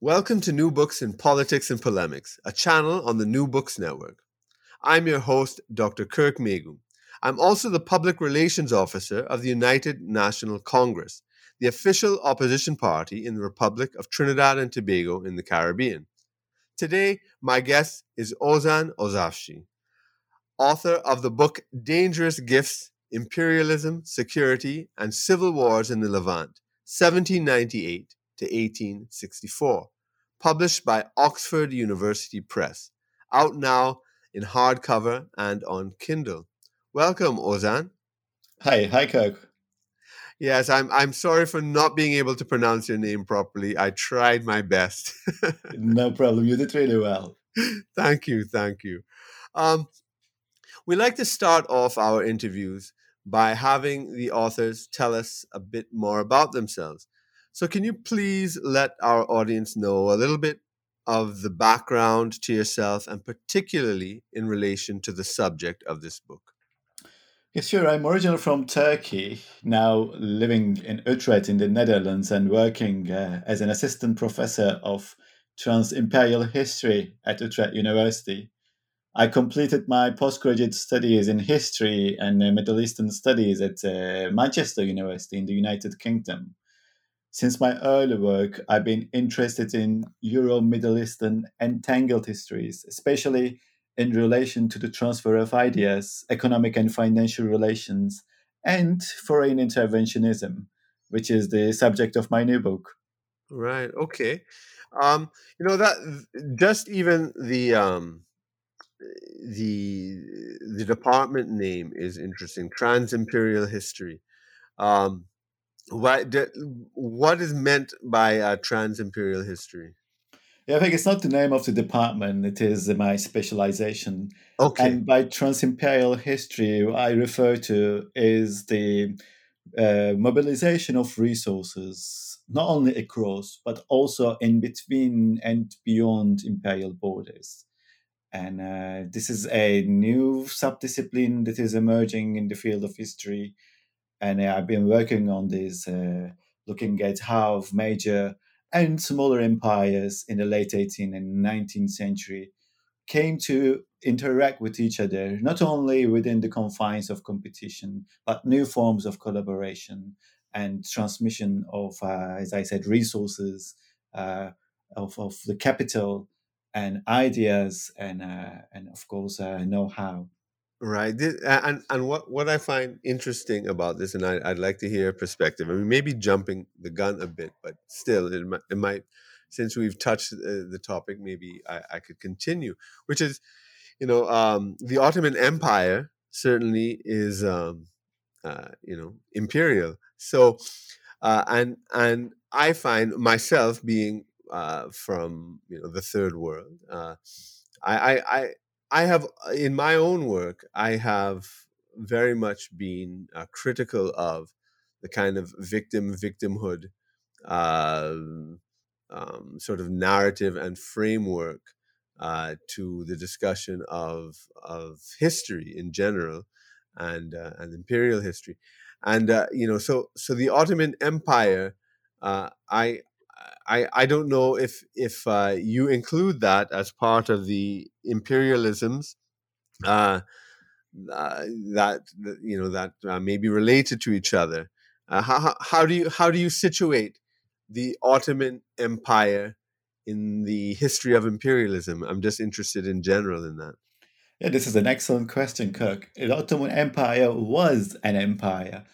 Welcome to New Books in Politics and Polemics, a channel on the New Books Network. I'm your host, Dr. Kirk Meighoo. I'm also the Public Relations Officer of the United National Congress, the official opposition party in the Republic of Trinidad and Tobago in the Caribbean. Today, my guest is Ozan Ozavci, author of the book Dangerous Gifts Imperialism, Security, and Civil Wars in the Levant, 1798 to 1864, published by Oxford University Press, out now in hardcover and on Kindle. Welcome, Ozan. Hi, hi, Kirk. Yes, I'm. I'm sorry for not being able to pronounce your name properly. I tried my best. no problem. You did really well. thank you, thank you. Um, we like to start off our interviews by having the authors tell us a bit more about themselves. So, can you please let our audience know a little bit of the background to yourself and particularly in relation to the subject of this book? Yes, sure. I'm originally from Turkey, now living in Utrecht in the Netherlands and working uh, as an assistant professor of Trans Imperial History at Utrecht University. I completed my postgraduate studies in history and uh, Middle Eastern studies at uh, Manchester University in the United Kingdom. Since my early work, I've been interested in Euro Middle Eastern entangled histories, especially in relation to the transfer of ideas, economic and financial relations, and foreign interventionism, which is the subject of my new book. Right. Okay. Um, you know that just even the um, the the department name is interesting. Trans Imperial History. Um, what what is meant by uh, trans imperial history? Yeah, I think it's not the name of the department; it is my specialization. Okay. And by trans imperial history, I refer to is the uh, mobilization of resources, not only across but also in between and beyond imperial borders. And uh, this is a new subdiscipline that is emerging in the field of history and uh, I've been working on this, uh, looking at how major and smaller empires in the late 18th and 19th century came to interact with each other, not only within the confines of competition, but new forms of collaboration and transmission of, uh, as I said, resources, uh, of, of the capital and ideas, and, uh, and of course, uh, know how. Right. And and what, what I find interesting about this, and I, I'd like to hear a perspective. I mean, maybe jumping the gun a bit, but still, it might, it might since we've touched uh, the topic, maybe I, I could continue, which is, you know, um, the Ottoman Empire certainly is, um, uh, you know, imperial. So, uh, and and I find myself being uh, from you know the third world. Uh, I, I I have, uh, in my own work, I have very much been uh, critical of the kind of victim victimhood uh, um, sort of narrative and framework uh, to the discussion of of history in general and uh, and imperial history, and uh, you know, so so the Ottoman Empire, I. I, I don't know if if uh, you include that as part of the imperialisms uh, that, that you know that may be related to each other. how, how do you how do you situate the Ottoman Empire in the history of imperialism? I'm just interested in general in that. Yeah, this is an excellent question, Kirk. The Ottoman Empire was an empire,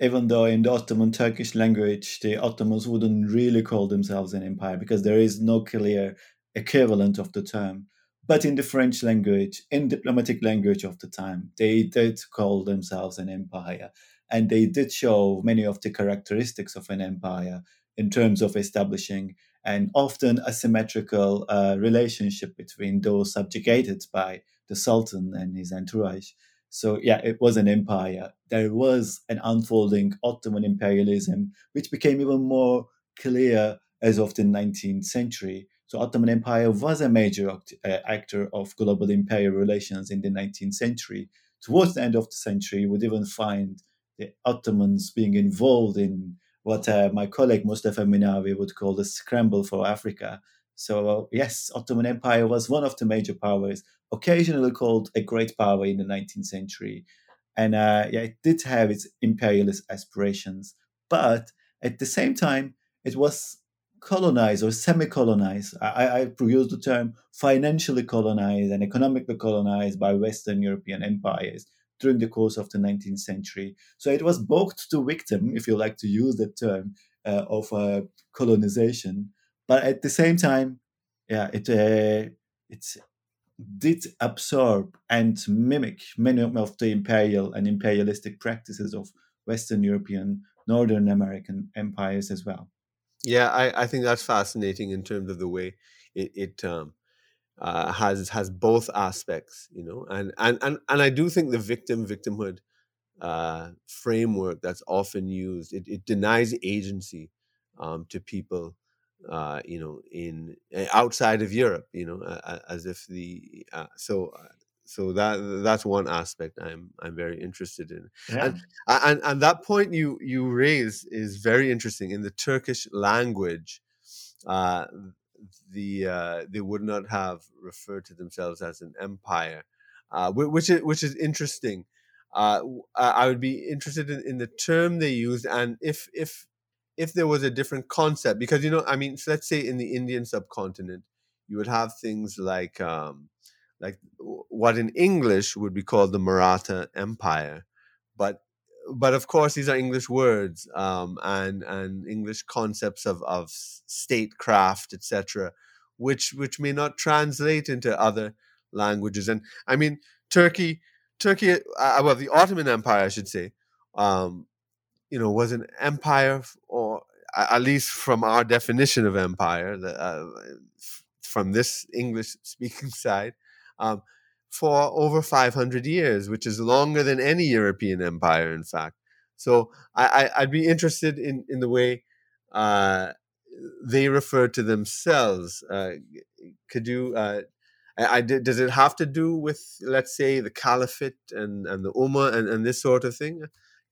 even though in the Ottoman Turkish language, the Ottomans wouldn't really call themselves an empire because there is no clear equivalent of the term. But in the French language, in diplomatic language of the time, they did call themselves an empire. And they did show many of the characteristics of an empire in terms of establishing an often asymmetrical uh, relationship between those subjugated by the Sultan and his entourage. So, yeah, it was an empire. There was an unfolding Ottoman imperialism, which became even more clear as of the 19th century. So, Ottoman Empire was a major uh, actor of global imperial relations in the 19th century. Towards the end of the century, we would even find the Ottomans being involved in what uh, my colleague Mostafa Minawi would call the scramble for Africa. So, yes, Ottoman Empire was one of the major powers, occasionally called a great power in the 19th century. And uh, yeah, it did have its imperialist aspirations. But at the same time, it was colonized or semi colonized. I, I use the term financially colonized and economically colonized by Western European empires during the course of the 19th century. So it was both the victim, if you like to use that term, uh, of uh, colonization, but at the same time, yeah, it uh, it did absorb and mimic many of the imperial and imperialistic practices of Western European, Northern American empires as well. Yeah, I, I think that's fascinating in terms of the way it, it um, uh, has has both aspects, you know, and and and and I do think the victim victimhood uh, framework that's often used it, it denies agency um, to people, uh, you know, in eh, outside of Europe, you know, uh, as if the uh, so uh, so that that's one aspect I'm I'm very interested in, yeah. and and and that point you you raise is very interesting in the Turkish language. Uh, the uh, they would not have referred to themselves as an empire, uh, which is which is interesting. Uh, I would be interested in, in the term they used and if if if there was a different concept because you know I mean so let's say in the Indian subcontinent you would have things like um, like what in English would be called the Maratha Empire, but but of course these are english words um, and and english concepts of of statecraft etc which which may not translate into other languages. And i mean turkey turkey uh, well the ottoman empire i should say um, you know was an empire or at least from our definition of empire the, uh, from this english speaking side um, for over 500 years, which is longer than any European empire, in fact. So I, I, would be interested in, in the way uh, they refer to themselves. Uh, could you, uh, I, I, does it have to do with, let's say, the caliphate and, and the Ummah and, and this sort of thing?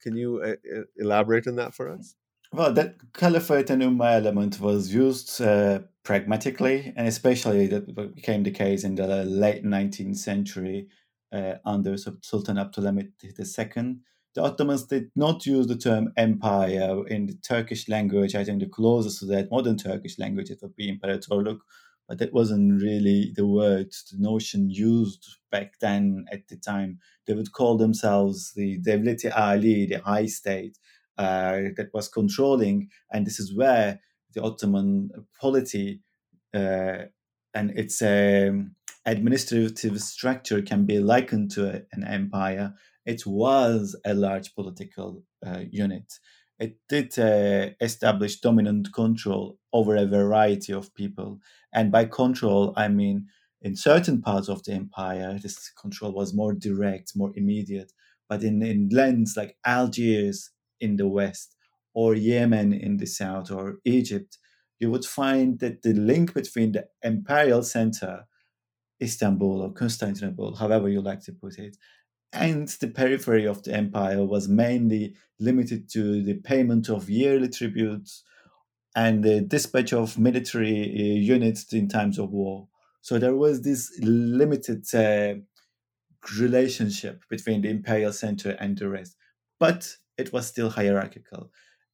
Can you uh, elaborate on that for us? Well, that caliphate and Ummah element was used uh, pragmatically, and especially that became the case in the late 19th century uh, under Sultan Abdulhamid II. The Ottomans did not use the term empire in the Turkish language. I think the closest to that modern Turkish language it would be imparatorluk, but that wasn't really the word, the notion used back then at the time. They would call themselves the Devlet-i Aliyye, the high state, uh, that was controlling, and this is where the Ottoman polity uh, and its um, administrative structure can be likened to an empire. It was a large political uh, unit. It did uh, establish dominant control over a variety of people. And by control, I mean in certain parts of the empire, this control was more direct, more immediate. But in, in lands like Algiers in the west, or Yemen in the south, or Egypt, you would find that the link between the imperial center, Istanbul or Constantinople, however you like to put it, and the periphery of the empire was mainly limited to the payment of yearly tributes and the dispatch of military uh, units in times of war. So there was this limited uh, relationship between the imperial center and the rest, but it was still hierarchical.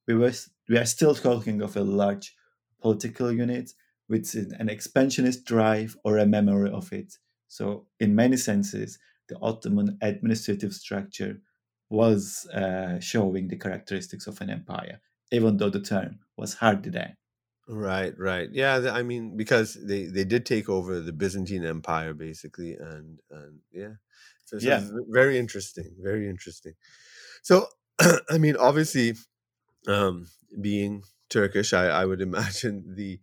We were we are still talking of a large political unit with an expansionist drive or a memory of it. So, in many senses, the Ottoman administrative structure was uh, showing the characteristics of an empire, even though the term was hardly there. Right, right. Yeah, I mean, because they, they did take over the Byzantine Empire, basically, and and yeah, so, so yeah, very interesting, very interesting. So, I mean, obviously, um, being Turkish, I, I would imagine the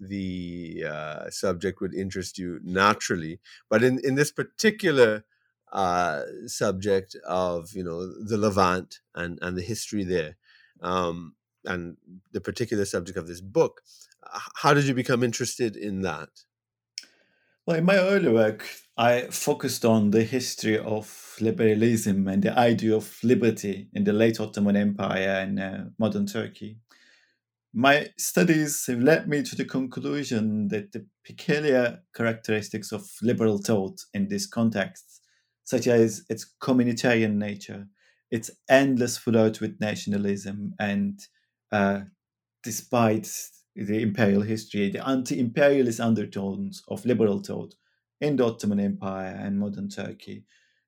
the uh, subject would interest you naturally. But in, in this particular uh, subject of you know the Levant and, and the history there, um, and the particular subject of this book, how did you become interested in that? Well, in my early work, I focused on the history of liberalism and the idea of liberty in the late Ottoman Empire and uh, modern Turkey. My studies have led me to the conclusion that the peculiar characteristics of liberal thought in this context, such as its communitarian nature, its endless flirt with nationalism, and uh, despite the imperial history, the anti imperialist undertones of liberal thought in the Ottoman Empire and modern Turkey,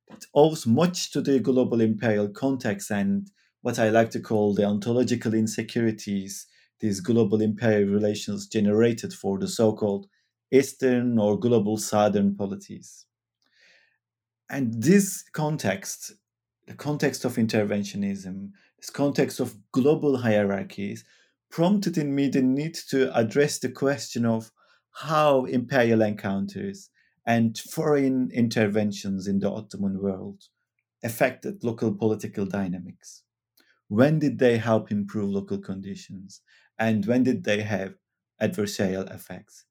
it owes much to the global imperial context and what I like to call the ontological insecurities these global imperial relations generated for the so called Eastern or global Southern polities. And this context, the context of interventionism, context of global hierarchies, prompted in me the need to address the question of how imperial encounters and foreign interventions in the Ottoman world affected local political dynamics. When did they help improve local conditions? and when did they have adversarial effects?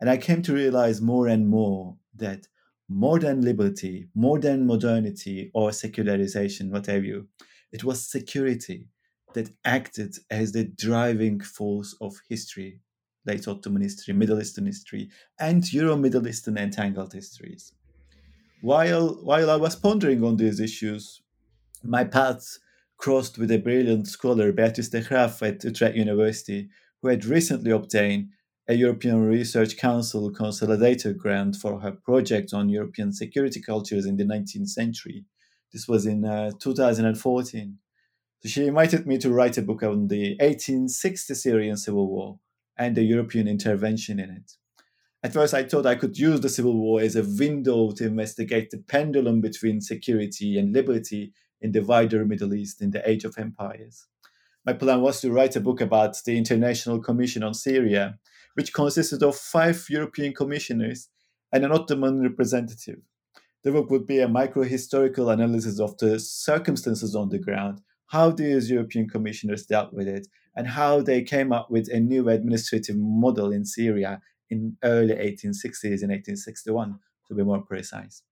And I came to realize more and more that more than liberty, more than modernity or secularization, whatever you, it was security that acted as the driving force of history, late Ottoman history, Middle Eastern history, and Euro Middle Eastern entangled histories. While, while I was pondering on these issues, my paths crossed with a brilliant scholar, Beatrice de Graaf at Utrecht University, who had recently obtained a European Research Council consolidated grant for her project on European security cultures in the 19th century. This was in uh, 2014. So she invited me to write a book on the 1860 Syrian Civil War and the European intervention in it. At first, I thought I could use the Civil War as a window to investigate the pendulum between security and liberty in the wider Middle East in the Age of Empires. My plan was to write a book about the International Commission on Syria, which consisted of five European commissioners and an Ottoman representative. The book would be a micro historical analysis of the circumstances on the ground, how these European commissioners dealt with it, and how they came up with a new administrative model in Syria in early 1860s and 1861, to be more precise.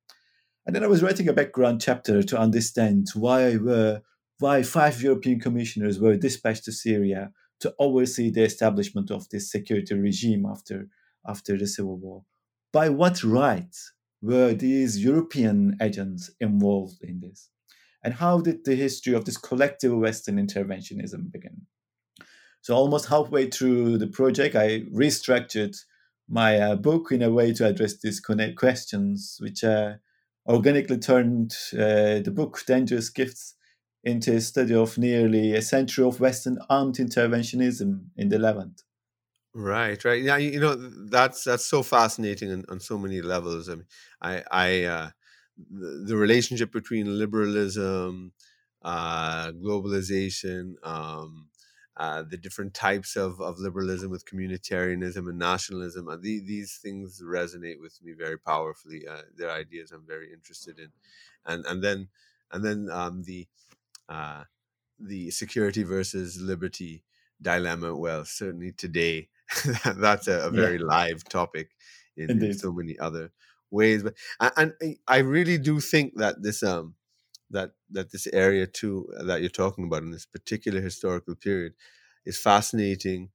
And then I was writing a background chapter to understand why were why five European commissioners were dispatched to Syria to oversee the establishment of this security regime after after the civil war. By what right were these European agents involved in this? And how did the history of this collective Western interventionism begin? So, almost halfway through the project, I restructured my uh, book in a way to address these questions, which uh, organically turned uh, the book Dangerous Gifts into a study of nearly a century of Western armed interventionism in the Levant. Right, right. Yeah, you know that's that's so fascinating on, on so many levels. I mean, I, I, uh, the, the relationship between liberalism, uh, globalization, um, uh, the different types of, of liberalism with communitarianism and nationalism. Uh, the, these things resonate with me very powerfully. Uh, their ideas I'm very interested in, and and then and then um, the uh, the security versus liberty dilemma. Well, certainly today that's a, a very yeah. live topic in, in, so many other ways. But and, and I really do think that this um that that this area too that you're talking about in this particular historical period is fascinating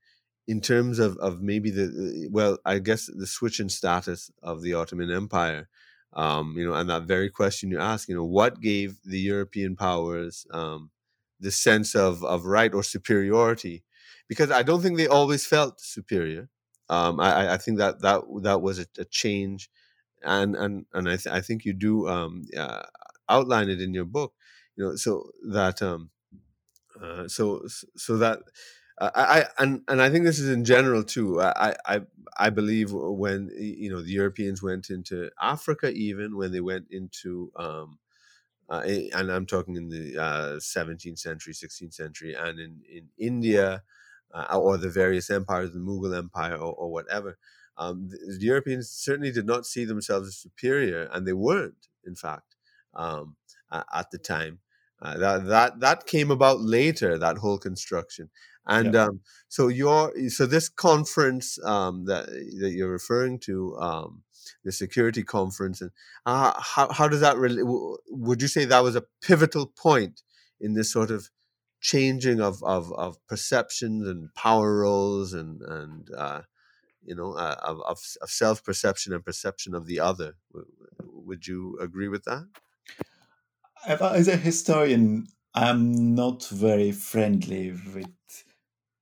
in terms of of maybe the well I guess the switch in status of the Ottoman Empire um, you know and that very question you ask you know what gave the European powers um, the sense of of right or superiority because I don't think they always felt superior um, I, I think that that that was a, a change and and and I, th- I think you do um, uh, outline it in your book you know so that um uh, so so that uh, I and and I think this is in general too. I I I believe when you know the Europeans went into Africa, even when they went into um, uh, and I'm talking in the uh, 17th century, 16th century, and in in India uh, or the various empires, the Mughal Empire or, or whatever. Um, the, the, Europeans certainly did not see themselves as superior, and they weren't, in fact, um, at the time. Uh, that that that came about later. That whole construction, and yeah. um, so your so this conference um, that that you're referring to, um, the security conference, and uh, how how does that really? Would you say that was a pivotal point in this sort of changing of of, of perceptions and power roles and and uh, you know uh, of of, of self perception and perception of the other? Would you agree with that? as a historian, I'm not very friendly with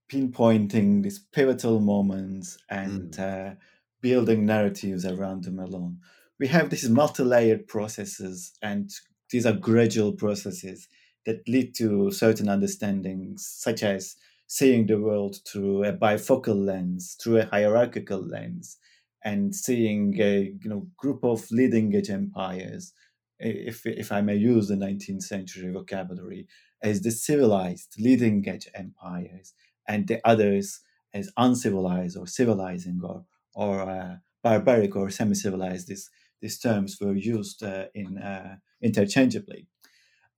pinpointing these pivotal moments and mm. uh, building narratives around them alone. We have these multi-layered processes, and these are gradual processes that lead to certain understandings, such as seeing the world through a bifocal lens, through a hierarchical lens, and seeing a you know group of leading edge empires if, if I may use the 19th century vocabulary, as the civilized leading edge empires and the others as uncivilized or civilizing or, or uh, barbaric or semi civilized. These, these terms were used uh, in, uh, interchangeably.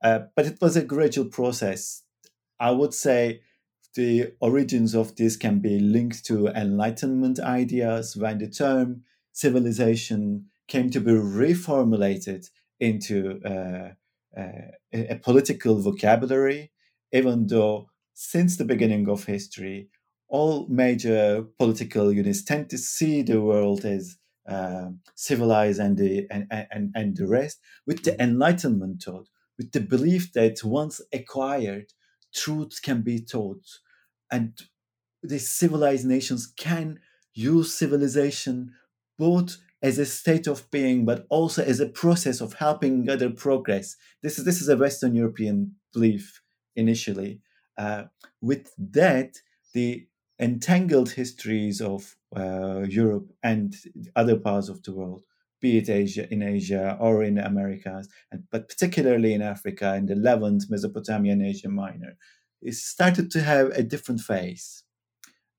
Uh, but it was a gradual process. I would say the origins of this can be linked to Enlightenment ideas when the term civilization came to be reformulated into uh, uh, a political vocabulary, even though since the beginning of history, all major political units tend to see the world as uh, civilized and the and, and, and the rest, with the Enlightenment thought, with the belief that once acquired, truth can be taught, and the civilized nations can use civilization both as a state of being, but also as a process of helping other progress. This is this is a Western European belief initially. Uh, with that, the entangled histories of uh, Europe and other parts of the world, be it Asia in Asia or in the Americas, and, but particularly in Africa and the Levant, Mesopotamia, and Asia Minor, it started to have a different face.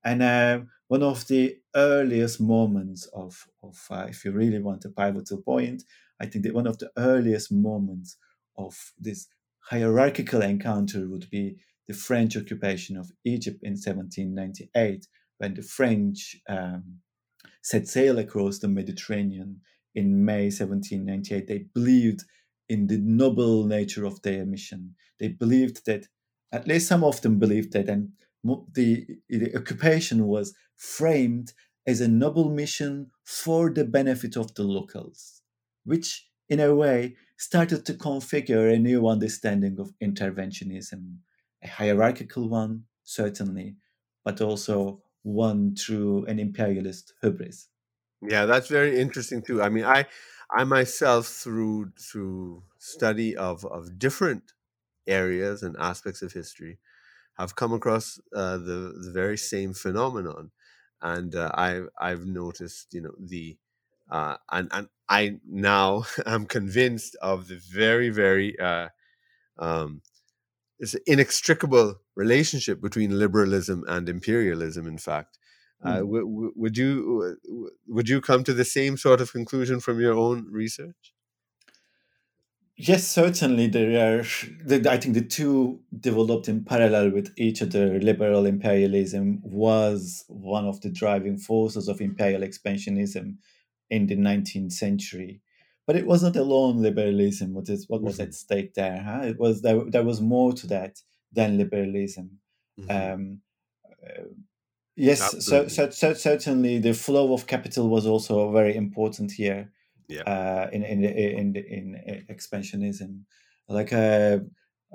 And uh, one of the earliest moments of, of uh, if you really want a pivotal point, I think that one of the earliest moments of this hierarchical encounter would be the French occupation of Egypt in 1798, when the French um, set sail across the Mediterranean in May 1798. They believed in the noble nature of their mission. They believed that, at least some of them believed that, and the, the occupation was framed as a noble mission for the benefit of the locals, which in a way started to configure a new understanding of interventionism, a hierarchical one, certainly, but also one through an imperialist hubris. Yeah, that's very interesting too. I mean, I I myself through through study of of different areas and aspects of history have come across uh, the the very same phenomenon, and uh, I I've noticed you know the uh, and and I now am convinced of the very very uh, um, it's an inextricable relationship between liberalism and imperialism. In fact, uh, mm. w- w- would you would you come to the same sort of conclusion from your own research? Yes, certainly there are. I think the two developed in parallel with each other. Liberal imperialism was one of the driving forces of imperial expansionism in the 19th century, but it wasn't alone liberalism. What is what was mm-hmm. at stake there? Huh? It was there. There was more to that than liberalism. Mm-hmm. Um, uh, yes, so, so, so, certainly the flow of capital was also very important here yeah. uh, in in in in, in expansionism. Like uh,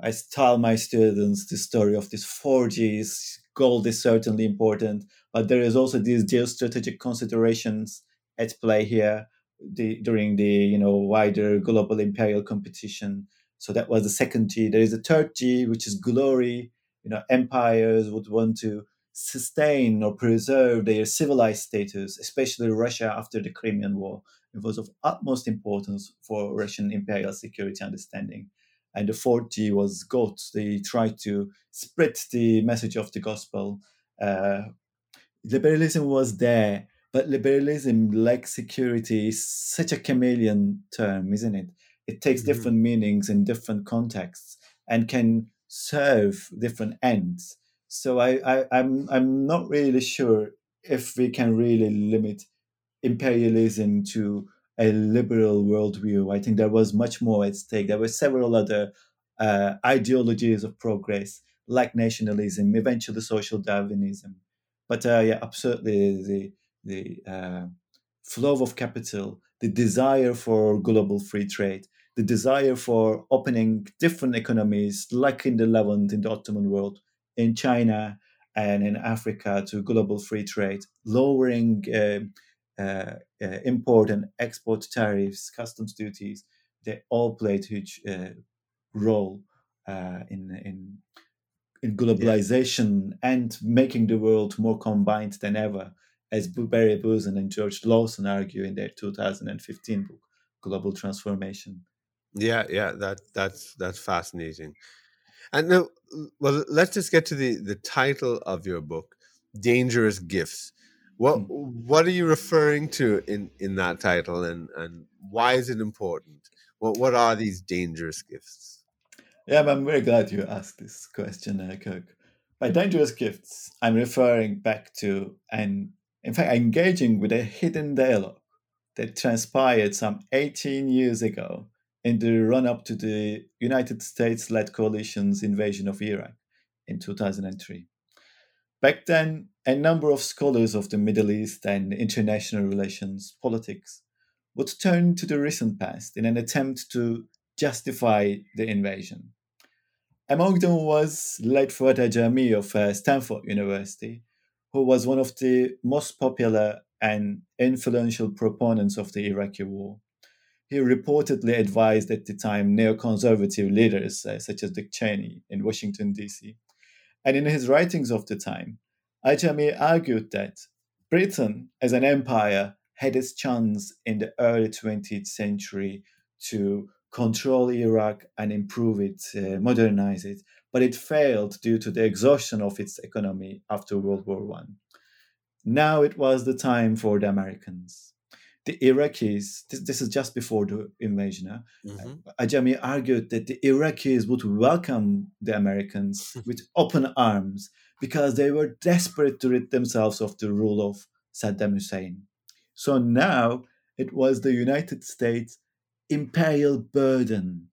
I tell my students the story of this four Gs. Gold is certainly important, but there is also these geostrategic considerations at play here the, during the you know wider global imperial competition. So that was the second G. There is a third G, which is glory. You know, empires would want to sustain or preserve their civilized status, especially Russia after the Crimean War. It was of utmost importance for Russian imperial security understanding. And the fourth G was God. They tried to spread the message of the gospel. Uh, liberalism was there, but liberalism, like security, is such a chameleon term, isn't it? It takes mm-hmm. different meanings in different contexts and can serve different ends. So I, I, I'm I'm not really sure if we can really limit imperialism to a liberal worldview. I think there was much more at stake. There were several other uh, ideologies of progress, like nationalism, eventually social Darwinism. But uh, yeah, absolutely, the the uh, flow of capital, the desire for global free trade, the desire for opening different economies, like in the Levant, in the Ottoman world, in China and in Africa, to global free trade, lowering um, uh, uh, import and export tariffs, customs duties, they all played huge uh, role in in in globalization yeah. and making the world more combined than ever, as Barry Buzan and George Lawson argue in their 2015 book, Global Transformation. Yeah, yeah, that that's that's fascinating. And now, well, let's just get to the the title of your book, "Dangerous Gifts." What hmm. what are you referring to in in that title, and and why is it important? What what are these dangerous gifts? Yeah, I'm very glad you asked this question, uh, Kirk. By dangerous gifts, I'm referring back to and in fact engaging with a hidden dialogue that transpired some 18 years ago in the run up to the United States led coalition's invasion of Iraq in 2003. Back then, a number of scholars of the Middle East and international relations politics would turn to the recent past in an attempt to justify the invasion. Among them was late Fuad Ajami of uh, Stanford University, who was one of the most popular and influential proponents of the Iraqi war. He reportedly advised at the time neoconservative leaders uh, such as Dick Cheney in Washington, D.C. And in his writings of the time, Ajami argued that Britain, as an empire, had its chance in the early 20th century to control Iraq and improve it, uh, modernize it, but it failed due to the exhaustion of its economy after World War One. Now it was the time for the Americans the Iraqis, this, this, is just before the invasion, huh? mm-hmm. Ajami argued that the Iraqis would welcome the Americans with open arms because they were desperate to rid themselves of the rule of Saddam Hussein. So now it was the United States' imperial burden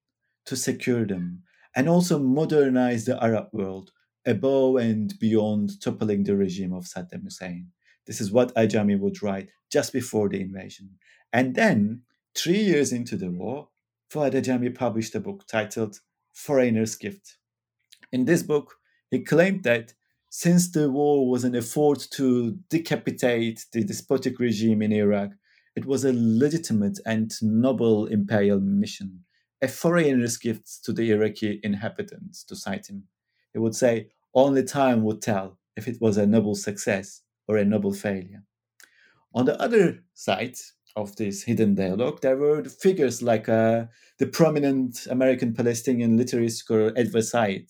to secure them and also modernize the Arab world above and beyond toppling the regime of Saddam Hussein. This is what Ajami would write just before the invasion. And then, three years into the war, Fuad Ajami published a book titled Foreigner's Gift. In this book, he claimed that since the war was an effort to decapitate the despotic regime in Iraq, it was a legitimate and noble imperial mission, a foreigner's gift to the Iraqi inhabitants, to cite him. He would say, only time would tell if it was a noble success or a noble failure. On the other side of this hidden dialogue, there were figures like uh, the prominent American Palestinian literary scholar Edward Said,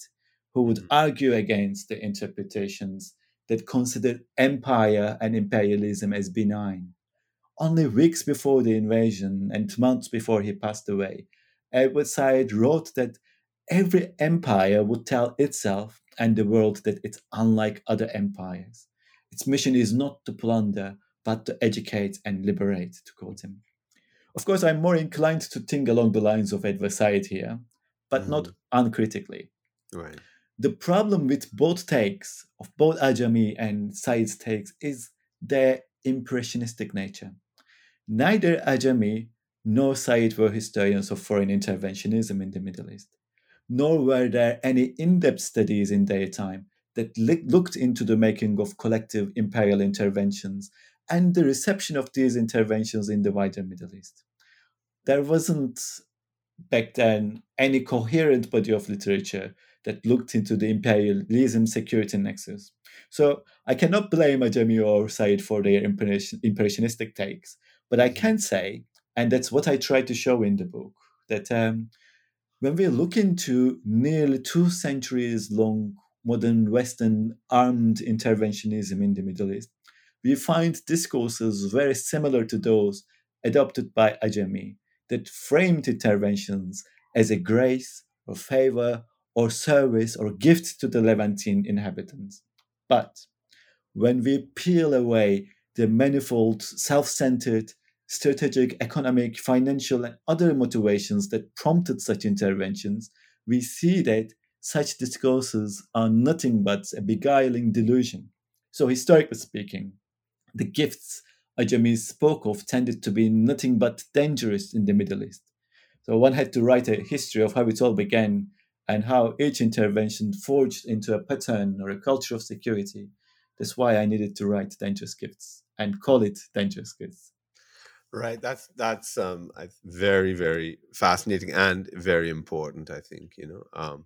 who would mm-hmm. argue against the interpretations that considered empire and imperialism as benign. Only weeks before the invasion and months before he passed away, Edward Said wrote that every empire would tell itself and the world that it's unlike other empires. Its mission is not to plunder, but to educate and liberate, to quote him. Of course, I'm more inclined to think along the lines of Edward Said here, but mm-hmm. not uncritically. Right. The problem with both takes, of both Ajami and Said's takes, is their impressionistic nature. Neither Ajami nor Said were historians of foreign interventionism in the Middle East, nor were there any in depth studies in their time that looked into the making of collective imperial interventions and the reception of these interventions in the wider Middle East. There wasn't back then any coherent body of literature that looked into the imperialism security nexus. So I cannot blame Ajami or Said for their impressionistic takes, but I can say, and that's what I try to show in the book, that um, when we look into nearly two centuries long modern Western armed interventionism in the Middle East, we find discourses very similar to those adopted by Ajami that framed interventions as a grace or favor or service or gift to the Levantine inhabitants. But when we peel away the manifold self centered, strategic, economic, financial, and other motivations that prompted such interventions, we see that such discourses are nothing but a beguiling delusion. So, historically speaking, the gifts Ajami spoke of tended to be nothing but dangerous in the Middle East. So one had to write a history of how it all began and how each intervention forged into a pattern or a culture of security. That's why I needed to write Dangerous Gifts and call it Dangerous Gifts. Right. That's that's um very very fascinating and very important. I think you know. Um,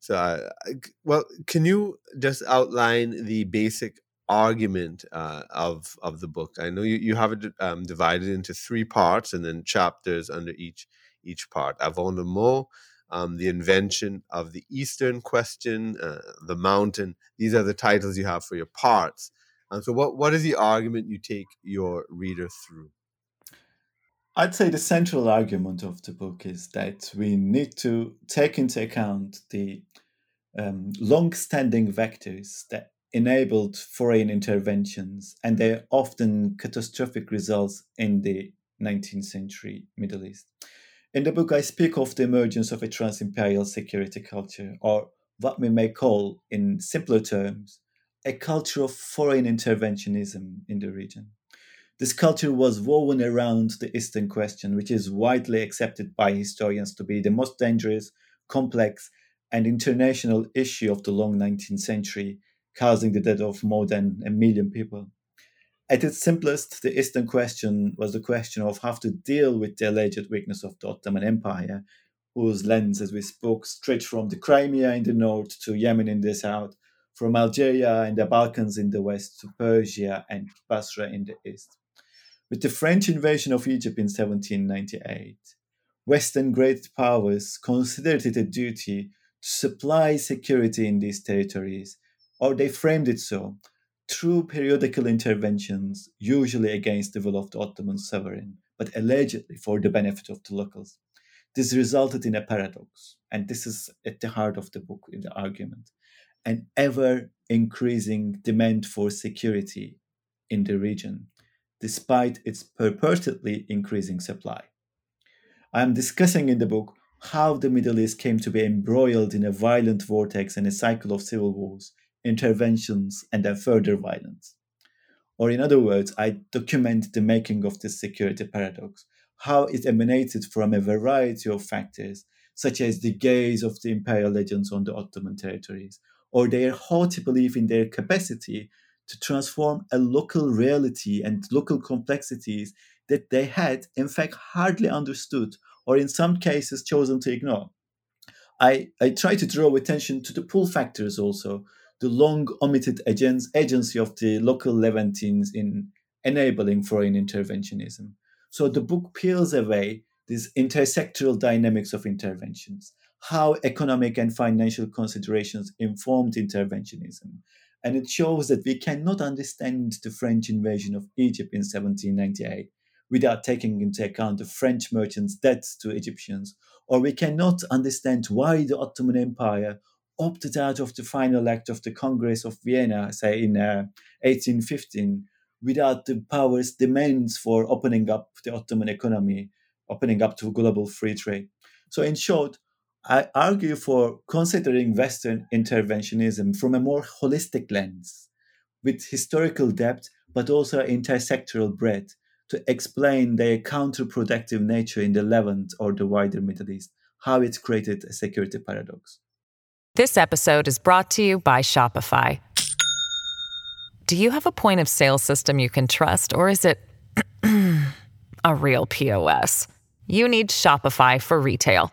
so, I, well, can you just outline the basic argument uh, of of the book. I know you, you have it um, divided into three parts and then chapters under each each part. Avant le mot, um, the invention of the Eastern question, uh, the mountain. These are the titles you have for your parts. And so, what what is the argument you take your reader through? I'd say the central argument of the book is that we need to take into account the um, long-standing vectors that enabled foreign interventions and their often catastrophic results in the 19th century Middle East. In the book, I speak of the emergence of a trans imperial security culture, or what we may call, in simpler terms, a culture of foreign interventionism in the region. This culture was woven around the Eastern question, which is widely accepted by historians to be the most dangerous, complex, and international issue of the long 19th century causing the death of more than a million people. At its simplest, the Eastern question was the question of how to deal with the alleged weakness of the Ottoman Empire, whose lens, as we spoke, stretched from the Crimea in the north to Yemen in the south, from Algeria and the Balkans in the west to Persia and Basra in the east. With the French invasion of Egypt in 1798, Western great powers considered it a duty to supply security in these territories or they framed it so, through periodical interventions, usually against the will of the Ottoman sovereign, but allegedly for the benefit of the locals. This resulted in a paradox, and this is at the heart of the book in the argument an ever increasing demand for security in the region, despite its purportedly increasing supply. I am discussing in the book how the Middle East came to be embroiled in a violent vortex and a cycle of civil wars interventions, and then further violence. Or, in other words, I document the making of this security paradox, how it emanated from a variety of factors, such as the gaze of the imperial legends on the Ottoman territories, or their haughty belief in their capacity to transform a local reality and local complexities that they had, in fact, hardly understood, or in some cases chosen to ignore. I, I try to draw attention to the pull factors also, the long omitted agents, agency of the local Levantines in enabling foreign interventionism. So the book peels away these intersectoral dynamics of interventions, how economic and financial considerations informed interventionism. And it shows that we cannot understand the French invasion of Egypt in 1798 without taking into account the French merchants' debts to Egyptians, or we cannot understand why the Ottoman Empire opted out of the final act of the Congress of Vienna, say in uh, 1815, without the power's demands for opening up the Ottoman economy, opening up to global free trade. So, in short, I argue for considering Western interventionism from a more holistic lens, with historical depth but also intersectoral breadth, to explain their counterproductive nature in the Levant or the wider Middle East, how it created a security paradox. This episode is brought to you by Shopify. Do you have a point of sale system you can trust, or is it a real POS? You need Shopify for retail.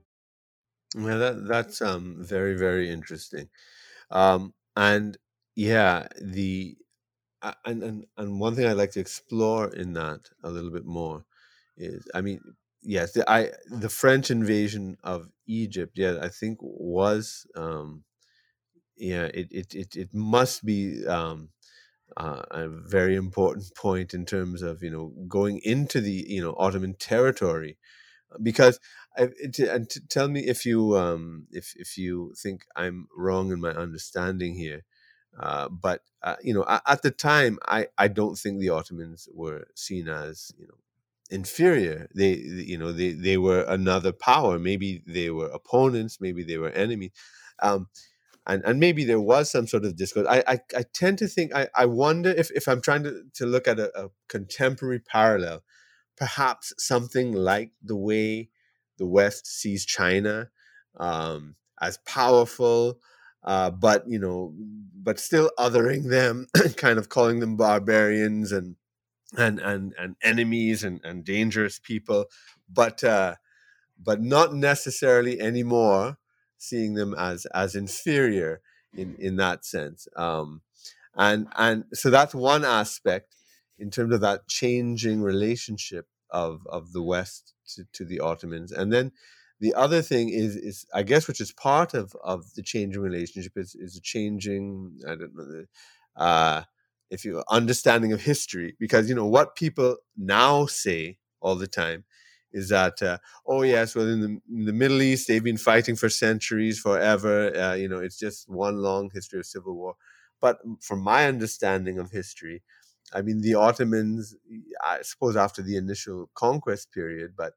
Yeah, that that's um very very interesting, um, and yeah, the and and and one thing I'd like to explore in that a little bit more is, I mean, yes, the I the French invasion of Egypt, yeah, I think was um, yeah, it it it it must be um uh, a very important point in terms of you know going into the you know Ottoman territory because I, it, and t- tell me if you um, if if you think I'm wrong in my understanding here. Uh, but uh, you know, at, at, the time, I, I don't think the Ottomans were seen as you know inferior. They you know they they were another power. Maybe they were opponents. Maybe they were enemies. Um, and and maybe there was some sort of discourse. I I, I tend to think I, I wonder if, if I'm trying to, to look at a, a contemporary parallel, perhaps something like the way the West sees China um, as powerful, uh, but you know, but still othering them, kind of calling them barbarians and and and and enemies and and dangerous people, but uh, but not necessarily anymore seeing them as as inferior in in that sense. Um, and and so that's one aspect in terms of that changing relationship of of the West to, to the Ottomans. And then the other thing is is I guess which is part of of the changing relationship is is a changing I don't know the uh, if you understanding of history because you know what people now say all the time is that uh, oh yes well in the, in the middle east they've been fighting for centuries forever uh, you know it's just one long history of civil war but from my understanding of history I mean, the Ottomans, I suppose, after the initial conquest period, but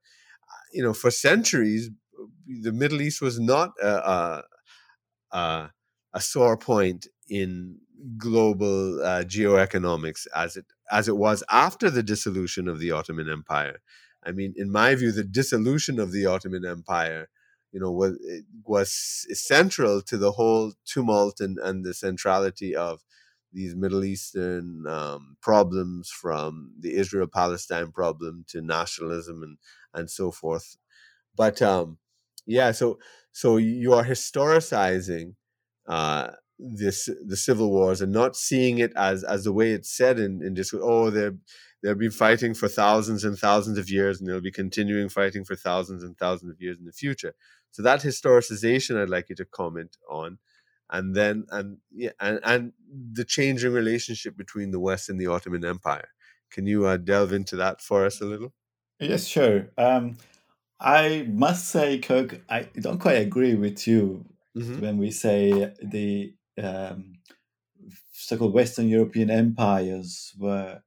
you know, for centuries, the Middle East was not a, a, a sore point in global uh, geoeconomics as it as it was after the dissolution of the Ottoman Empire. I mean, in my view, the dissolution of the Ottoman Empire, you know, was was central to the whole tumult and, and the centrality of these Middle Eastern um, problems, from the Israel Palestine problem to nationalism and and so forth. But um, yeah, so so you are historicizing uh, this the civil wars and not seeing it as as the way it's said in in just oh they're they'll be fighting for thousands and thousands of years and they'll be continuing fighting for thousands and thousands of years in the future. So that historicization I'd like you to comment on and then and yeah and, and the changing relationship between the west and the ottoman empire. Can you uh, delve into that for us a little? Yes sure. Um, i must say kirk i don't quite agree with you mm-hmm. when we say the um, so-called western european empires were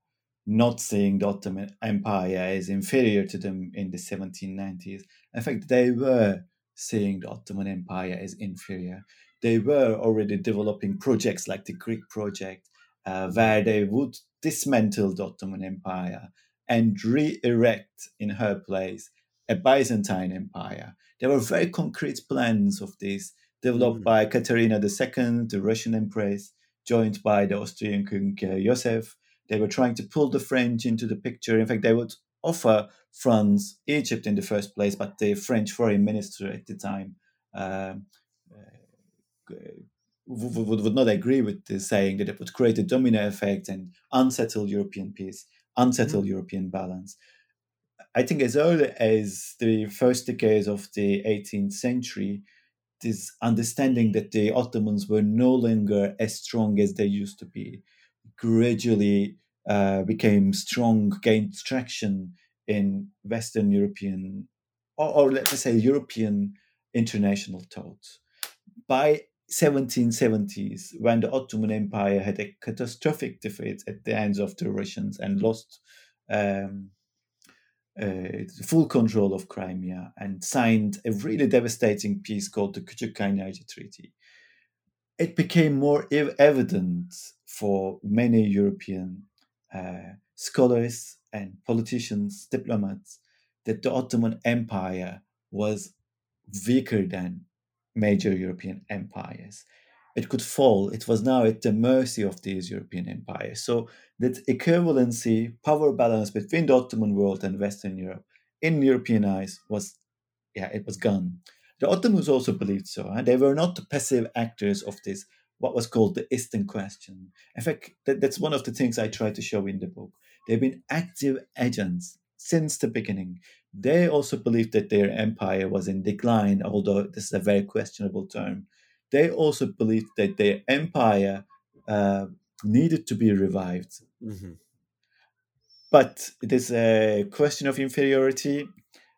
not seeing the ottoman empire as inferior to them in the 1790s in fact they were seeing the ottoman empire as inferior they were already developing projects like the Greek project, uh, where they would dismantle the Ottoman Empire and re erect in her place a Byzantine Empire. There were very concrete plans of this developed mm. by Katerina II, the Russian Empress, joined by the Austrian King uh, Joseph. They were trying to pull the French into the picture. In fact, they would offer France Egypt in the first place, but the French foreign minister at the time um, uh, would, would not agree with this, saying that it would create a domino effect and unsettle European peace, unsettle mm. European balance. I think as early as the first decades of the 18th century, this understanding that the Ottomans were no longer as strong as they used to be gradually uh, became strong, gained traction in Western European, or, or let's say European international thought. By 1770s, when the Ottoman Empire had a catastrophic defeat at the hands of the Russians and lost um, uh, full control of Crimea and signed a really devastating peace called the Küçük Treaty. It became more ev- evident for many European uh, scholars and politicians, diplomats, that the Ottoman Empire was weaker than major European empires. It could fall. It was now at the mercy of these European empires. So that equivalency, power balance between the Ottoman world and Western Europe in European eyes was, yeah, it was gone. The Ottomans also believed so. and They were not the passive actors of this, what was called the Eastern question. In fact, that, that's one of the things I try to show in the book. They've been active agents since the beginning. They also believed that their empire was in decline, although this is a very questionable term. They also believed that their empire uh, needed to be revived. Mm-hmm. But it is a question of inferiority.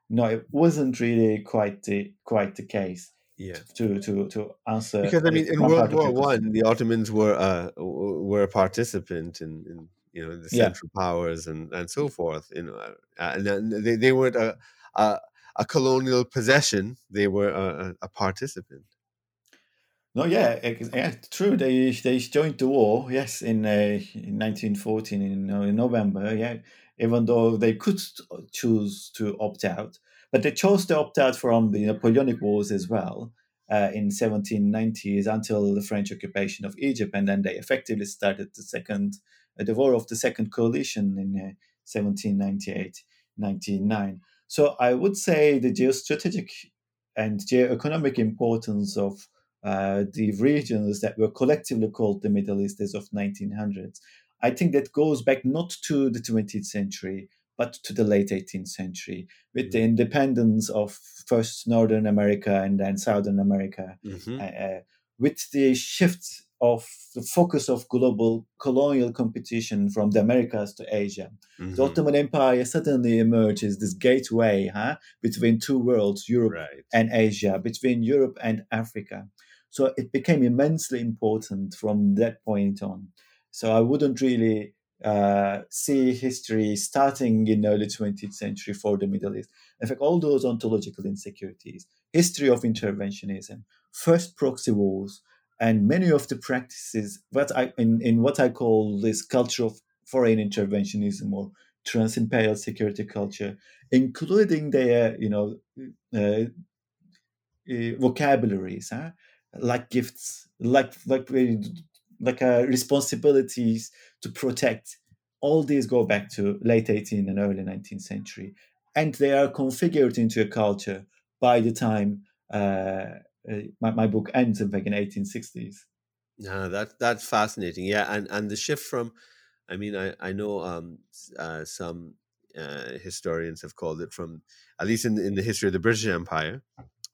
No, it wasn't really quite the quite the case. Yeah. To to to answer because I mean in World War One the Ottomans were uh, were a participant in, in you know the Central yeah. Powers and and so forth. You know, uh, and they they weren't a, a a colonial possession; they were a, a participant. No, yeah, yeah, true. They they joined the war, yes, in, uh, in 1914 in, uh, in November. Yeah, even though they could choose to opt out, but they chose to opt out from the Napoleonic Wars as well uh, in 1790s until the French occupation of Egypt, and then they effectively started the second, uh, the war of the Second Coalition in 1798, uh, 99. So I would say the geostrategic and geoeconomic importance of uh, the regions that were collectively called the Middle East as of 1900s. I think that goes back not to the 20th century, but to the late 18th century, with mm-hmm. the independence of first Northern America and then Southern America, mm-hmm. Uh, uh, with the shift of the focus of global colonial competition from the Americas to Asia. Mm-hmm. The Ottoman Empire suddenly emerges this gateway huh, between two worlds, Europe right. and Asia, between Europe and Africa. So it became immensely important from that point on. So I wouldn't really uh, see history starting in early 20th century for the Middle East. In fact, all those ontological insecurities, history of interventionism, first proxy wars, and many of the practices what I in, in what I call this culture of foreign interventionism or trans-imperial security culture, including their you know uh, uh, vocabularies. Huh? like gifts, like like like uh, responsibilities to protect. All these go back to late 18th and early 19th century, and they are configured into a culture by the time uh, uh, my, my book ends in like in 1860s. Yeah, that that's fascinating. Yeah, and and the shift from, I mean, I I know um uh, some uh, historians have called it from at least in in the history of the British Empire,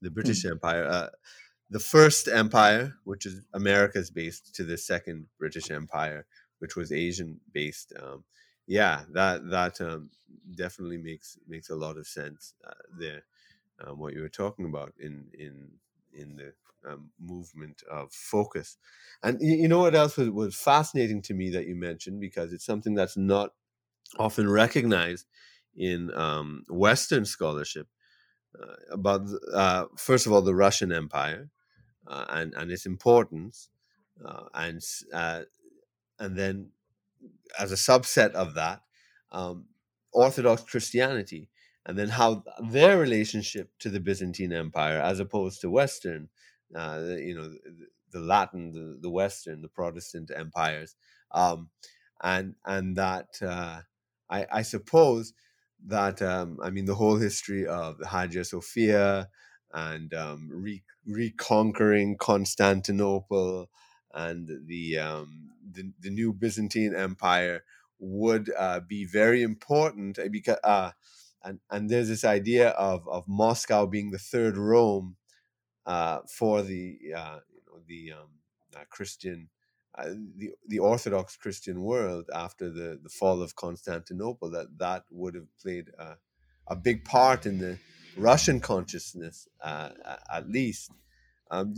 the British mm. Empire. Uh, the first empire, which is America's based, to the second British Empire, which was Asian based. Um, yeah, that that um, definitely makes makes a lot of sense uh, there. Um, what you were talking about in in in the um, movement of focus, and you, know what else was, was fascinating to me that you mentioned? Because it's something that's not often recognized in um, Western scholarship uh, about uh, first of all the Russian Empire, uh, and and its importance, uh, and uh, and then as a subset of that, um, Orthodox Christianity, and then how their relationship to the Byzantine Empire, as opposed to Western, uh, you know, the, the Latin, the, the, Western, the Protestant empires, um, and and that uh, I, I, suppose that um, I mean the whole history of the Hagia Sophia and um, re- reconquering Constantinople and the, um, the, the new Byzantine Empire would uh, be very important uh, because uh, and and there's this idea of of Moscow being the third Rome uh, for the uh, you know the um, uh, Christian the the Orthodox Christian world after the the fall of Constantinople that that would have played a big part in the Russian consciousness at least um,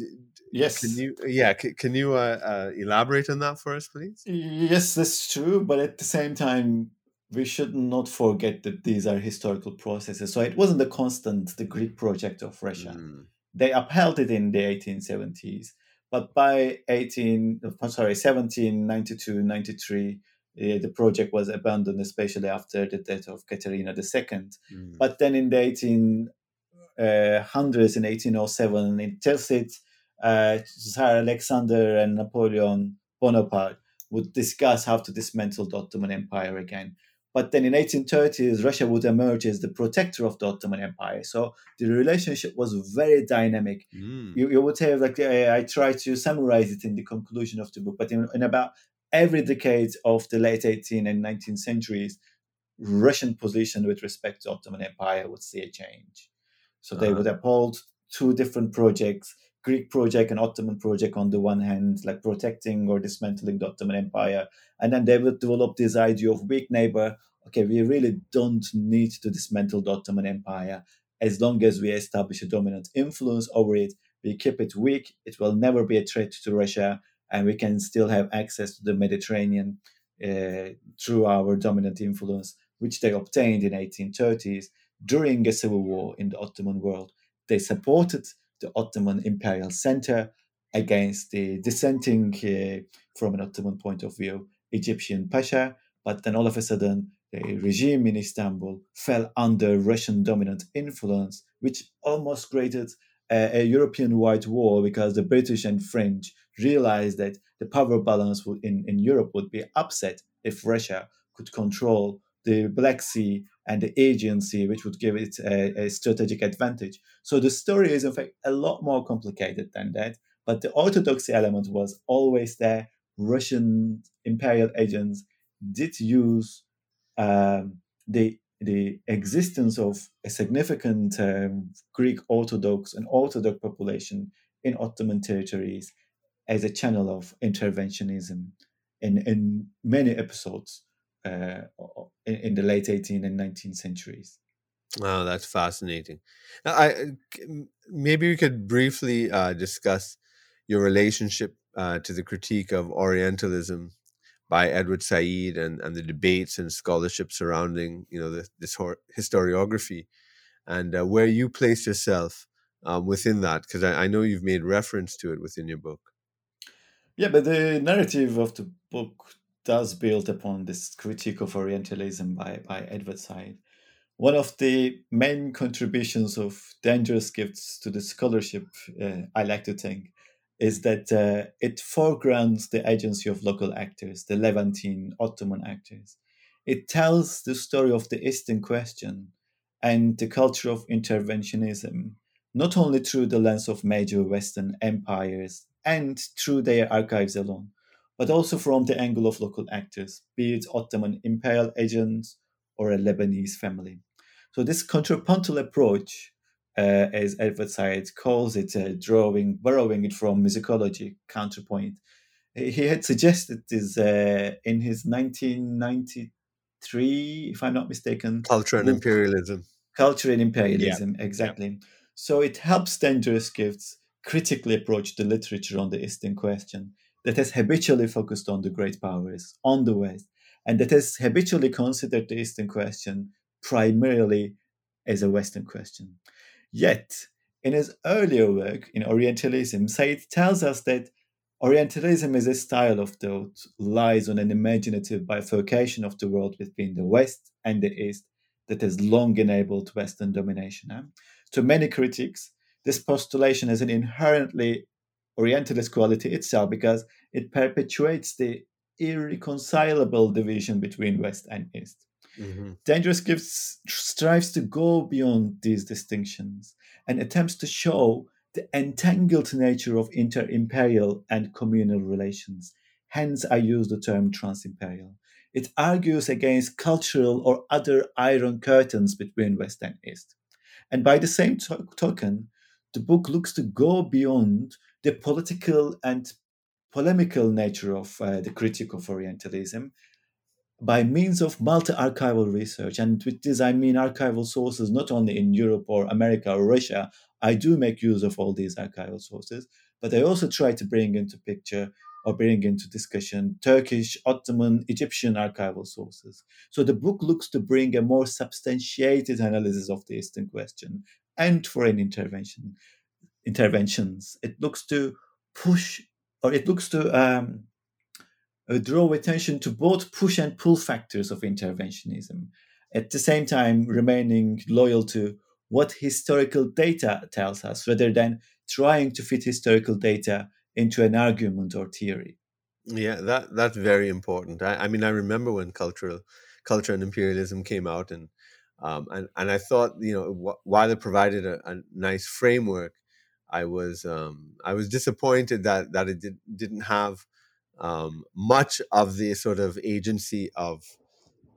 yes. Can you, yeah, can, can you uh, uh, elaborate on that for us, please? Yes, that's true. But at the same time, we should not forget that these are historical processes. So it wasn't a constant, the Greek project of Russia. Mm. They upheld it in the 1870s. But by 18, sorry, 1792, 93, uh, the project was abandoned, especially after the death of Katerina II. Mm. But then in the 1800s, uh, in 1807 in Tilsit, uh, Tsar Alexander and Napoleon Bonaparte would discuss how to dismantle the Ottoman Empire again. But then in 1830s, Russia would emerge as the protector of the Ottoman Empire. So the relationship was very dynamic. Mm. You, you, would have, like, I, I try to summarize it in the conclusion of the book, but in, in about every decade of the late 18th and 19th centuries, Russian position with respect to Ottoman Empire would see a change. So they uh-huh. would uphold two different projects Greek project and Ottoman project on the one hand, like protecting or dismantling the Ottoman Empire. And then they would develop this idea of weak neighbor. Okay, we really don't need to dismantle the Ottoman Empire. As long as we establish a dominant influence over it, we keep it weak, it will never be a threat to Russia, and we can still have access to the Mediterranean uh, through our dominant influence, which they obtained in 1830s during a civil war in the Ottoman world. They supported the Ottoman Imperial Center against the dissenting, uh, from an Ottoman point of view, Egyptian Pasha. But then all of a sudden, the regime in Istanbul fell under Russian dominant influence, which almost created a, a European wide war because the British and French realized that the power balance in, in Europe would be upset if Russia could control the Black Sea and the Aegean, which would give it a, a, strategic advantage. So the story is, in fact, a lot more complicated than that. But the orthodoxy element was always there. Russian imperial agents did use um, the the existence of a significant um, Greek Orthodox and Orthodox population in Ottoman territories as a channel of interventionism in, in many episodes uh, in, in, the late 18th and 19th centuries. Oh, that's fascinating. Now, I maybe we could briefly uh, discuss your relationship uh, to the critique of Orientalism by Edward Said and, and the debates and scholarship surrounding you know the, this historiography and uh, where you place yourself um, within that because I, I know you've made reference to it within your book. Yeah, but the narrative of the book does build upon this critique of Orientalism by, by Edward Said. One of the main contributions of Dangerous Gifts to the scholarship, uh, I like to think, is that uh, it foregrounds the agency of local actors, the Levantine Ottoman actors. It tells the story of the Eastern question and the culture of interventionism, not only through the lens of major Western empires and through their archives alone, but also from the angle of local actors, be it Ottoman imperial agents or a Lebanese family. So this contrapuntal approach, uh, as Edward Said calls it, uh, drawing, borrowing it from musicology counterpoint, he had suggested this uh, in his 1993, if I'm not mistaken. Culture and Imperialism. Culture and Imperialism, yeah. exactly. Yeah. So it helps Dangerous Gifts critically approach the literature on the Eastern question that has habitually focused on the great powers, on the West, and that has habitually considered the Eastern question primarily as a Western question. Yet, in his earlier work in Orientalism, Said tells us that Orientalism is a style of thought lies on an imaginative bifurcation of the world between the West and the East that has long enabled Western domination. To many critics, this postulation has an inherently Orientalist quality itself because it perpetuates the irreconcilable division between West and East. Mm-hmm. Dangerous Gifts strives to go beyond these distinctions and attempts to show the entangled nature of inter-imperial and communal relations. Hence, I use the term trans-imperial. It argues against cultural or other iron curtains between West and East. And by the same to- token, the book looks to go beyond the political and polemical nature of uh, the critique of Orientalism by means of multi archival research. And with this, I mean archival sources not only in Europe or America or Russia. I do make use of all these archival sources, but I also try to bring into picture or bring into discussion Turkish, Ottoman, Egyptian archival sources. So the book looks to bring a more substantiated analysis of the Eastern question and foreign intervention interventions. It looks to push or it looks to um, uh, draw attention to both push and pull factors of interventionism, at the same time remaining loyal to what historical data tells us rather than trying to fit historical data into an argument or theory. Yeah, that that's very important. I, I mean, I remember when cultural culture and imperialism came out, and um, and and I thought, you know, wh- while it provided a, a nice framework, I was um, I was disappointed that that it did, didn't have um, much of the sort of agency of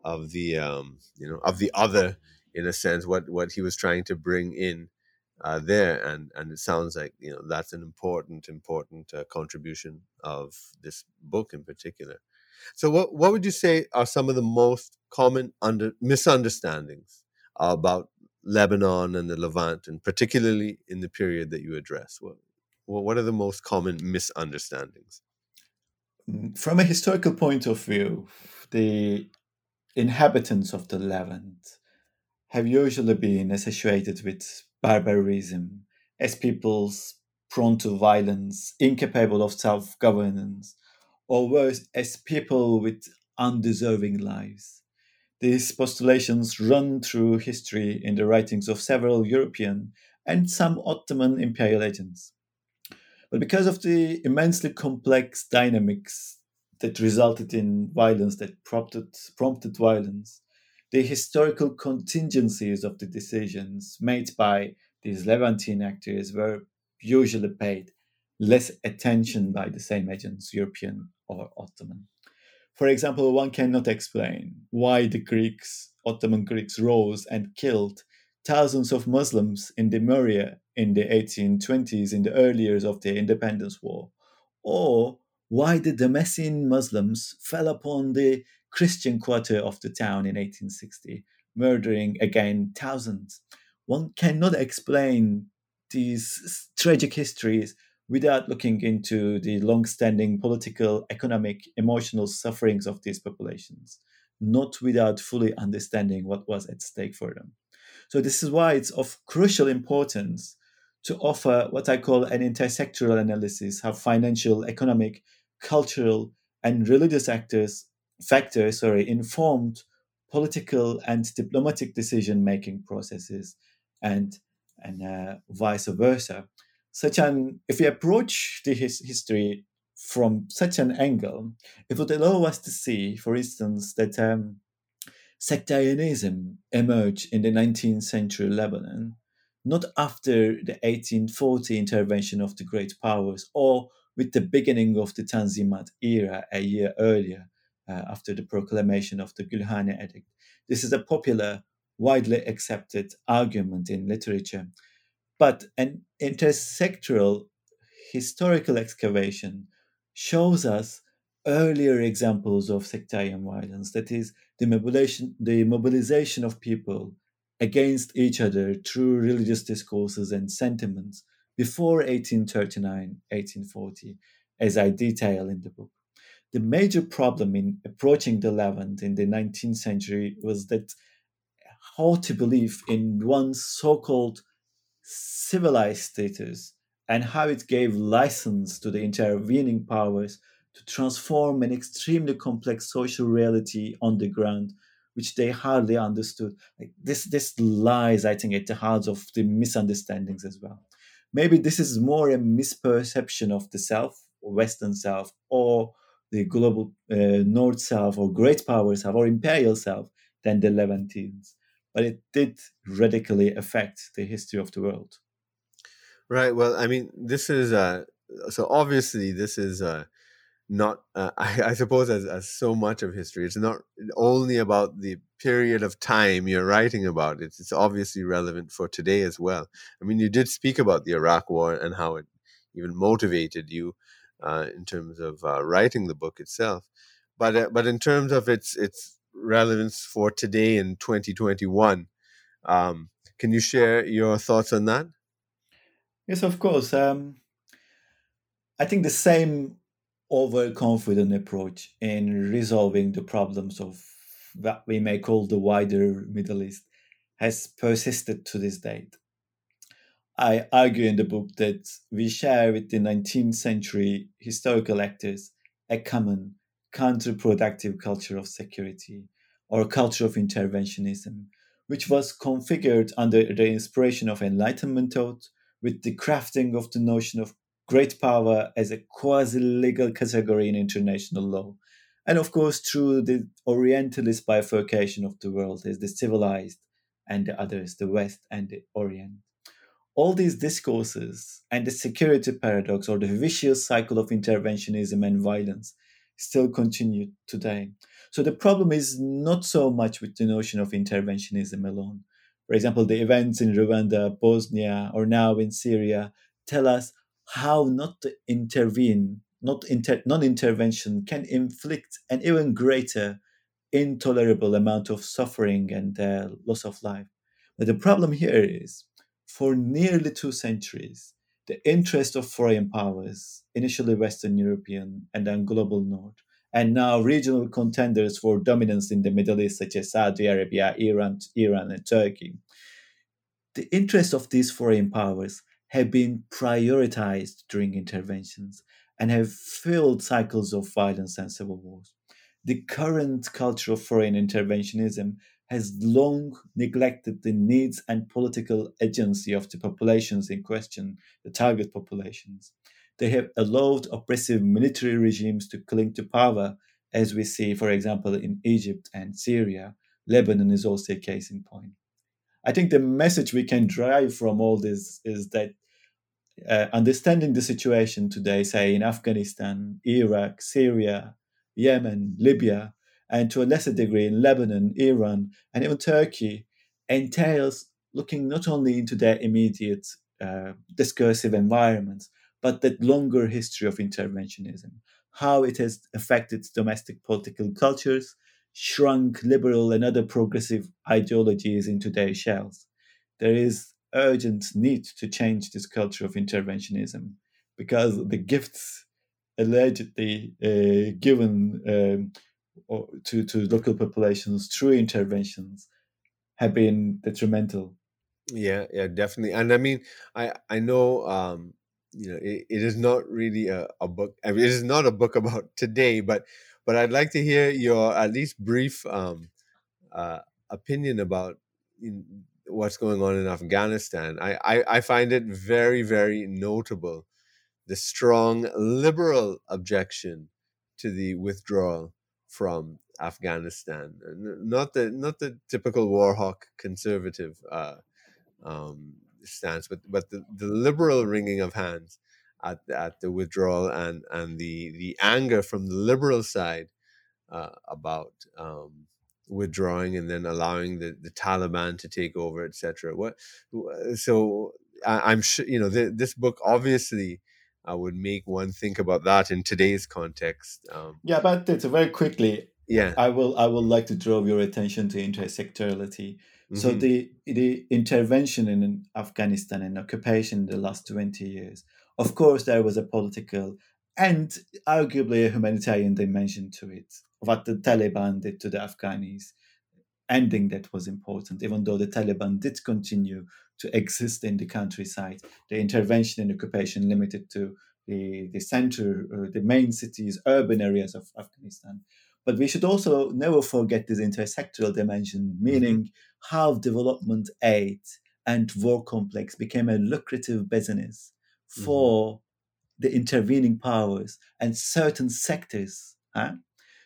of the um, you know of the other in a sense what what he was trying to bring in uh, there. And and it sounds like you know that's an important important uh, contribution of this book in particular. So what what would you say are some of the most common under misunderstandings about Lebanon and the Levant and particularly in the period that you address what what are the most common misunderstandings mm, from a historical point of view, the inhabitants of the Levant have usually been associated with barbarism as peoples prone to violence, incapable of self governance, or worse, as people with undeserving lives. These postulations run through history in the writings of several European and some Ottoman imperial agents. But because of the immensely complex dynamics that resulted in violence, that prompted, prompted violence, the historical contingencies of the decisions made by these Levantine actors were usually paid less attention by the same agents, European or Ottoman. For example, one cannot explain why the Greeks, Ottoman Greeks, rose and killed thousands of Muslims in the Morea in the 1820s, in the early years of the independence war, or why the Damascene Muslims fell upon the Christian quarter of the town in 1860, murdering again thousands. One cannot explain these tragic histories without looking into the long standing political, economic, emotional sufferings of these populations, not without fully understanding what was at stake for them. So, this is why it's of crucial importance to offer what I call an intersectoral analysis how financial, economic, cultural, and religious actors factors sorry, informed political and diplomatic decision making processes and and uh, vice versa. Such an if we approach the his, history from such an angle, it would allow us to see, for instance, that um, sectarianism emerged in the 19th century Lebanon not after the 1840 intervention of the great powers or with the beginning of the Tanzimat era a year earlier, uh, after the proclamation of the Gülhane Edict. This is a popular, widely accepted argument in literature. But an intersectoral historical excavation shows us earlier examples of sectarian violence, that is, the mobilization, the mobilization of people against each other through religious discourses and sentiments before 1839 1840, as I detail in the book. The major problem in approaching the Levant in the 19th century was that to believe in one's so called civilized status and how it gave license to the intervening powers to transform an extremely complex social reality on the ground which they hardly understood. Like this this lies i think at the heart of the misunderstandings as well. Maybe this is more a misperception of the self western self or the global uh, north self or great power self or imperial self than the levantines but it did radically affect the history of the world Right. Well, I mean, this is uh, so obviously this is uh, not. Uh, I, I suppose as, as so much of history, it's not only about the period of time you're writing about. It's it's obviously relevant for today as well. I mean, you did speak about the Iraq War and how it even motivated you uh, in terms of uh, writing the book itself, but uh, but in terms of its its relevance for today in 2021, um, can you share your thoughts on that? Yes, of course. Um, I think the same overconfident approach in resolving the problems of what we may call the wider Middle East has persisted to this date. I argue in the book that we share with the 19th century historical actors a common counterproductive culture of security or culture of interventionism, which was configured under the inspiration of Enlightenment thought with the crafting of the notion of great power as a quasi legal category in international law. And of course, through the Orientalist bifurcation of the world as the civilized and the others, the West and the Orient. All these discourses and the security paradox or the vicious cycle of interventionism and violence still continue today. So the problem is not so much with the notion of interventionism alone, for example, the events in Rwanda, Bosnia, or now in Syria tell us how not to intervene, not inter- non-intervention can inflict an even greater intolerable amount of suffering and uh, loss of life. But the problem here is, for nearly two centuries, the interest of foreign powers, initially Western European and then global North, and now regional contenders for dominance in the Middle East, such as Saudi Arabia, Iran, Iran, and Turkey. The interests of these foreign powers have been prioritized during interventions and have fueled cycles of violence and civil wars. The current culture of foreign interventionism has long neglected the needs and political agency of the populations in question, the target populations. They have allowed oppressive military regimes to cling to power, as we see, for example, in Egypt and Syria. Lebanon is also a case in point. I think the message we can drive from all this is that uh, understanding the situation today, say in Afghanistan, Iraq, Syria, Yemen, Libya, and to a lesser degree in Lebanon, Iran, and even Turkey, entails looking not only into their immediate uh, discursive environments, but that longer history of interventionism, how it has affected domestic political cultures, shrunk liberal and other progressive ideologies into their shells. There is urgent need to change this culture of interventionism because the gifts allegedly uh, given um, to, to local populations through interventions have been detrimental. Yeah, yeah, definitely. And I mean, I I know um, you know it, it is not really a, a book I mean, it is not a book about today but but i'd like to hear your at least brief um, uh, opinion about what's going on in afghanistan I, I i find it very very notable the strong liberal objection to the withdrawal from afghanistan not the not the typical war hawk conservative uh, um, stance, but but the, the liberal wringing of hands at at the withdrawal and and the the anger from the liberal side uh, about um, withdrawing and then allowing the, the Taliban to take over, etc. What so I, am sure you know th- this book obviously. I would make one think about that in today's context. Um, yeah, but it's very quickly. Yeah, I will. I would like to draw your attention to intersectorality so mm-hmm. the the intervention in Afghanistan and occupation in the last 20 years, of course, there was a political and arguably a humanitarian dimension to it. What the Taliban did to the Afghanis, ending that was important, even though the Taliban did continue to exist in the countryside. The intervention and occupation limited to the, the center, uh, the main cities, urban areas of Afghanistan. But we should also never forget this intersectoral dimension, meaning mm-hmm. how development aid and war complex became a lucrative business mm-hmm. for mm-hmm. the intervening powers and certain sectors. Huh?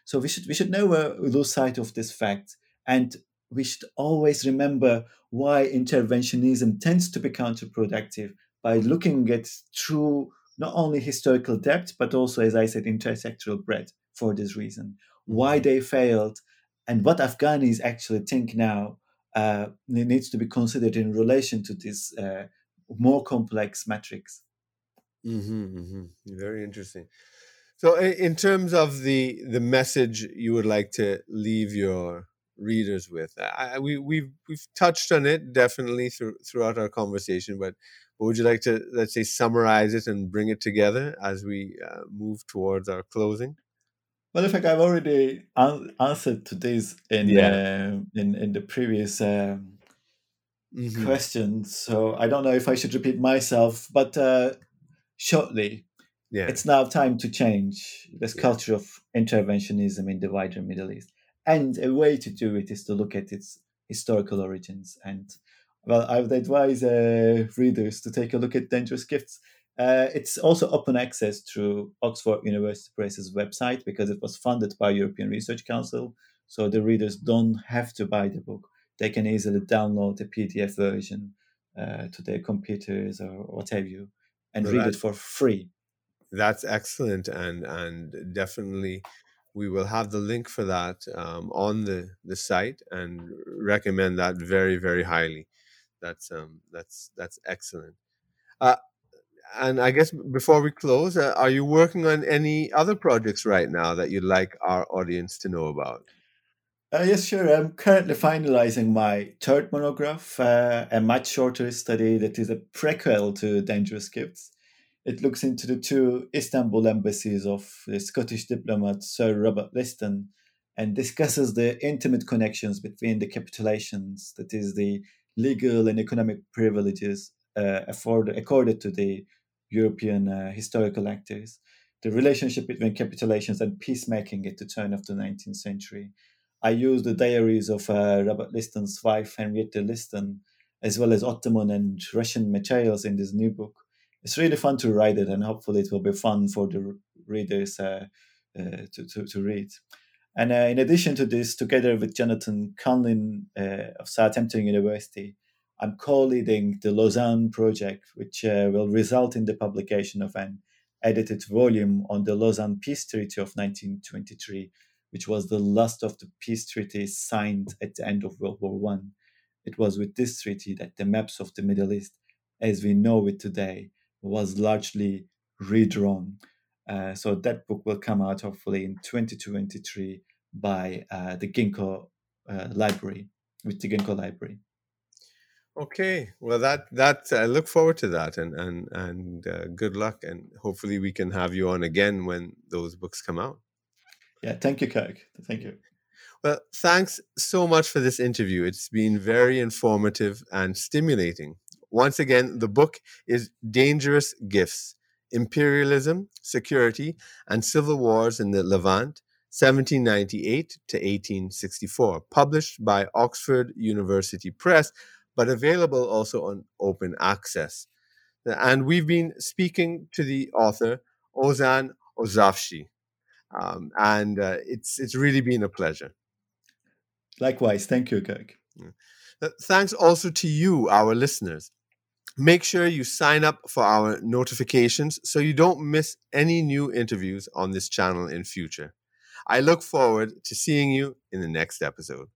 So we should we should never lose sight of this fact, and we should always remember why interventionism tends to be counterproductive by looking at true not only historical depth but also, as I said, intersectoral breadth. For this reason, why mm-hmm. they failed, and what Afghans actually think now uh, needs to be considered in relation to this uh, more complex metrics. Mm-hmm, mm-hmm. Very interesting. So, in terms of the the message you would like to leave your readers with, I, we we've we've touched on it definitely through, throughout our conversation, but, but would you like to let's say summarize it and bring it together as we uh, move towards our closing? Well, in fact, I've already an- answered to this in yeah. uh, in in the previous um, mm-hmm. questions, so I don't know if I should repeat myself, but uh, shortly yeah. it's now time to change this yeah. culture of interventionism in the wider Middle East. And a way to do it is to look at its historical origins. And well, I would advise uh, readers to take a look at Dangerous Gifts. Uh, it's also open access through Oxford University Press's website because it was funded by European Research Council. So the readers don't have to buy the book; they can easily download the PDF version uh, to their computers or what have you, and read it for free. That's excellent, and and definitely we will have the link for that um, on the the site and recommend that very very highly. That's um that's that's excellent. Uh, and I guess before we close, uh, are you working on any other projects right now that you'd like our audience to know about? Uh, yes, sure. I'm currently finalizing my third monograph, uh, a much shorter study that is a prequel to Dangerous Gifts. It looks into the two Istanbul embassies of the Scottish diplomat Sir Robert Liston and discusses the intimate connections between the capitulations, that is, the legal and economic privileges uh, afforded, accorded to the European uh, historical actors, the relationship between capitulations and peacemaking at the turn of the 19th century. I use the diaries of uh, Robert Liston's wife, Henrietta Liston, as well as Ottoman and Russian materials in this new book it's really fun to write it, and hopefully it will be fun for the readers uh, uh, to, to, to read. And uh, in addition to this, together with Jonathan Conlin uh, of Southampton University, I'm co-leading the Lausanne project, which uh, will result in the publication of an edited volume on the Lausanne Peace Treaty of 1923, which was the last of the peace treaties signed at the end of World War One. It was with this treaty that the maps of the Middle East, as we know it today, was largely redrawn. Uh, so that book will come out hopefully in 2023 by uh, the Ginkgo uh, Library, with the Ginkgo Library. Okay, well that that I look forward to that, and and and uh, good luck, and hopefully we can have you on again when those books come out. Yeah, thank you, Kirk. Thank you. Well, thanks so much for this interview. It's been very informative and stimulating. Once again, the book is Dangerous Gifts Imperialism, Security, and Civil Wars in the Levant, 1798 to 1864, published by Oxford University Press, but available also on open access. And we've been speaking to the author, Ozan Ozavci. Um, and uh, it's, it's really been a pleasure. Likewise. Thank you, Kirk. Thanks also to you, our listeners. Make sure you sign up for our notifications so you don't miss any new interviews on this channel in future. I look forward to seeing you in the next episode.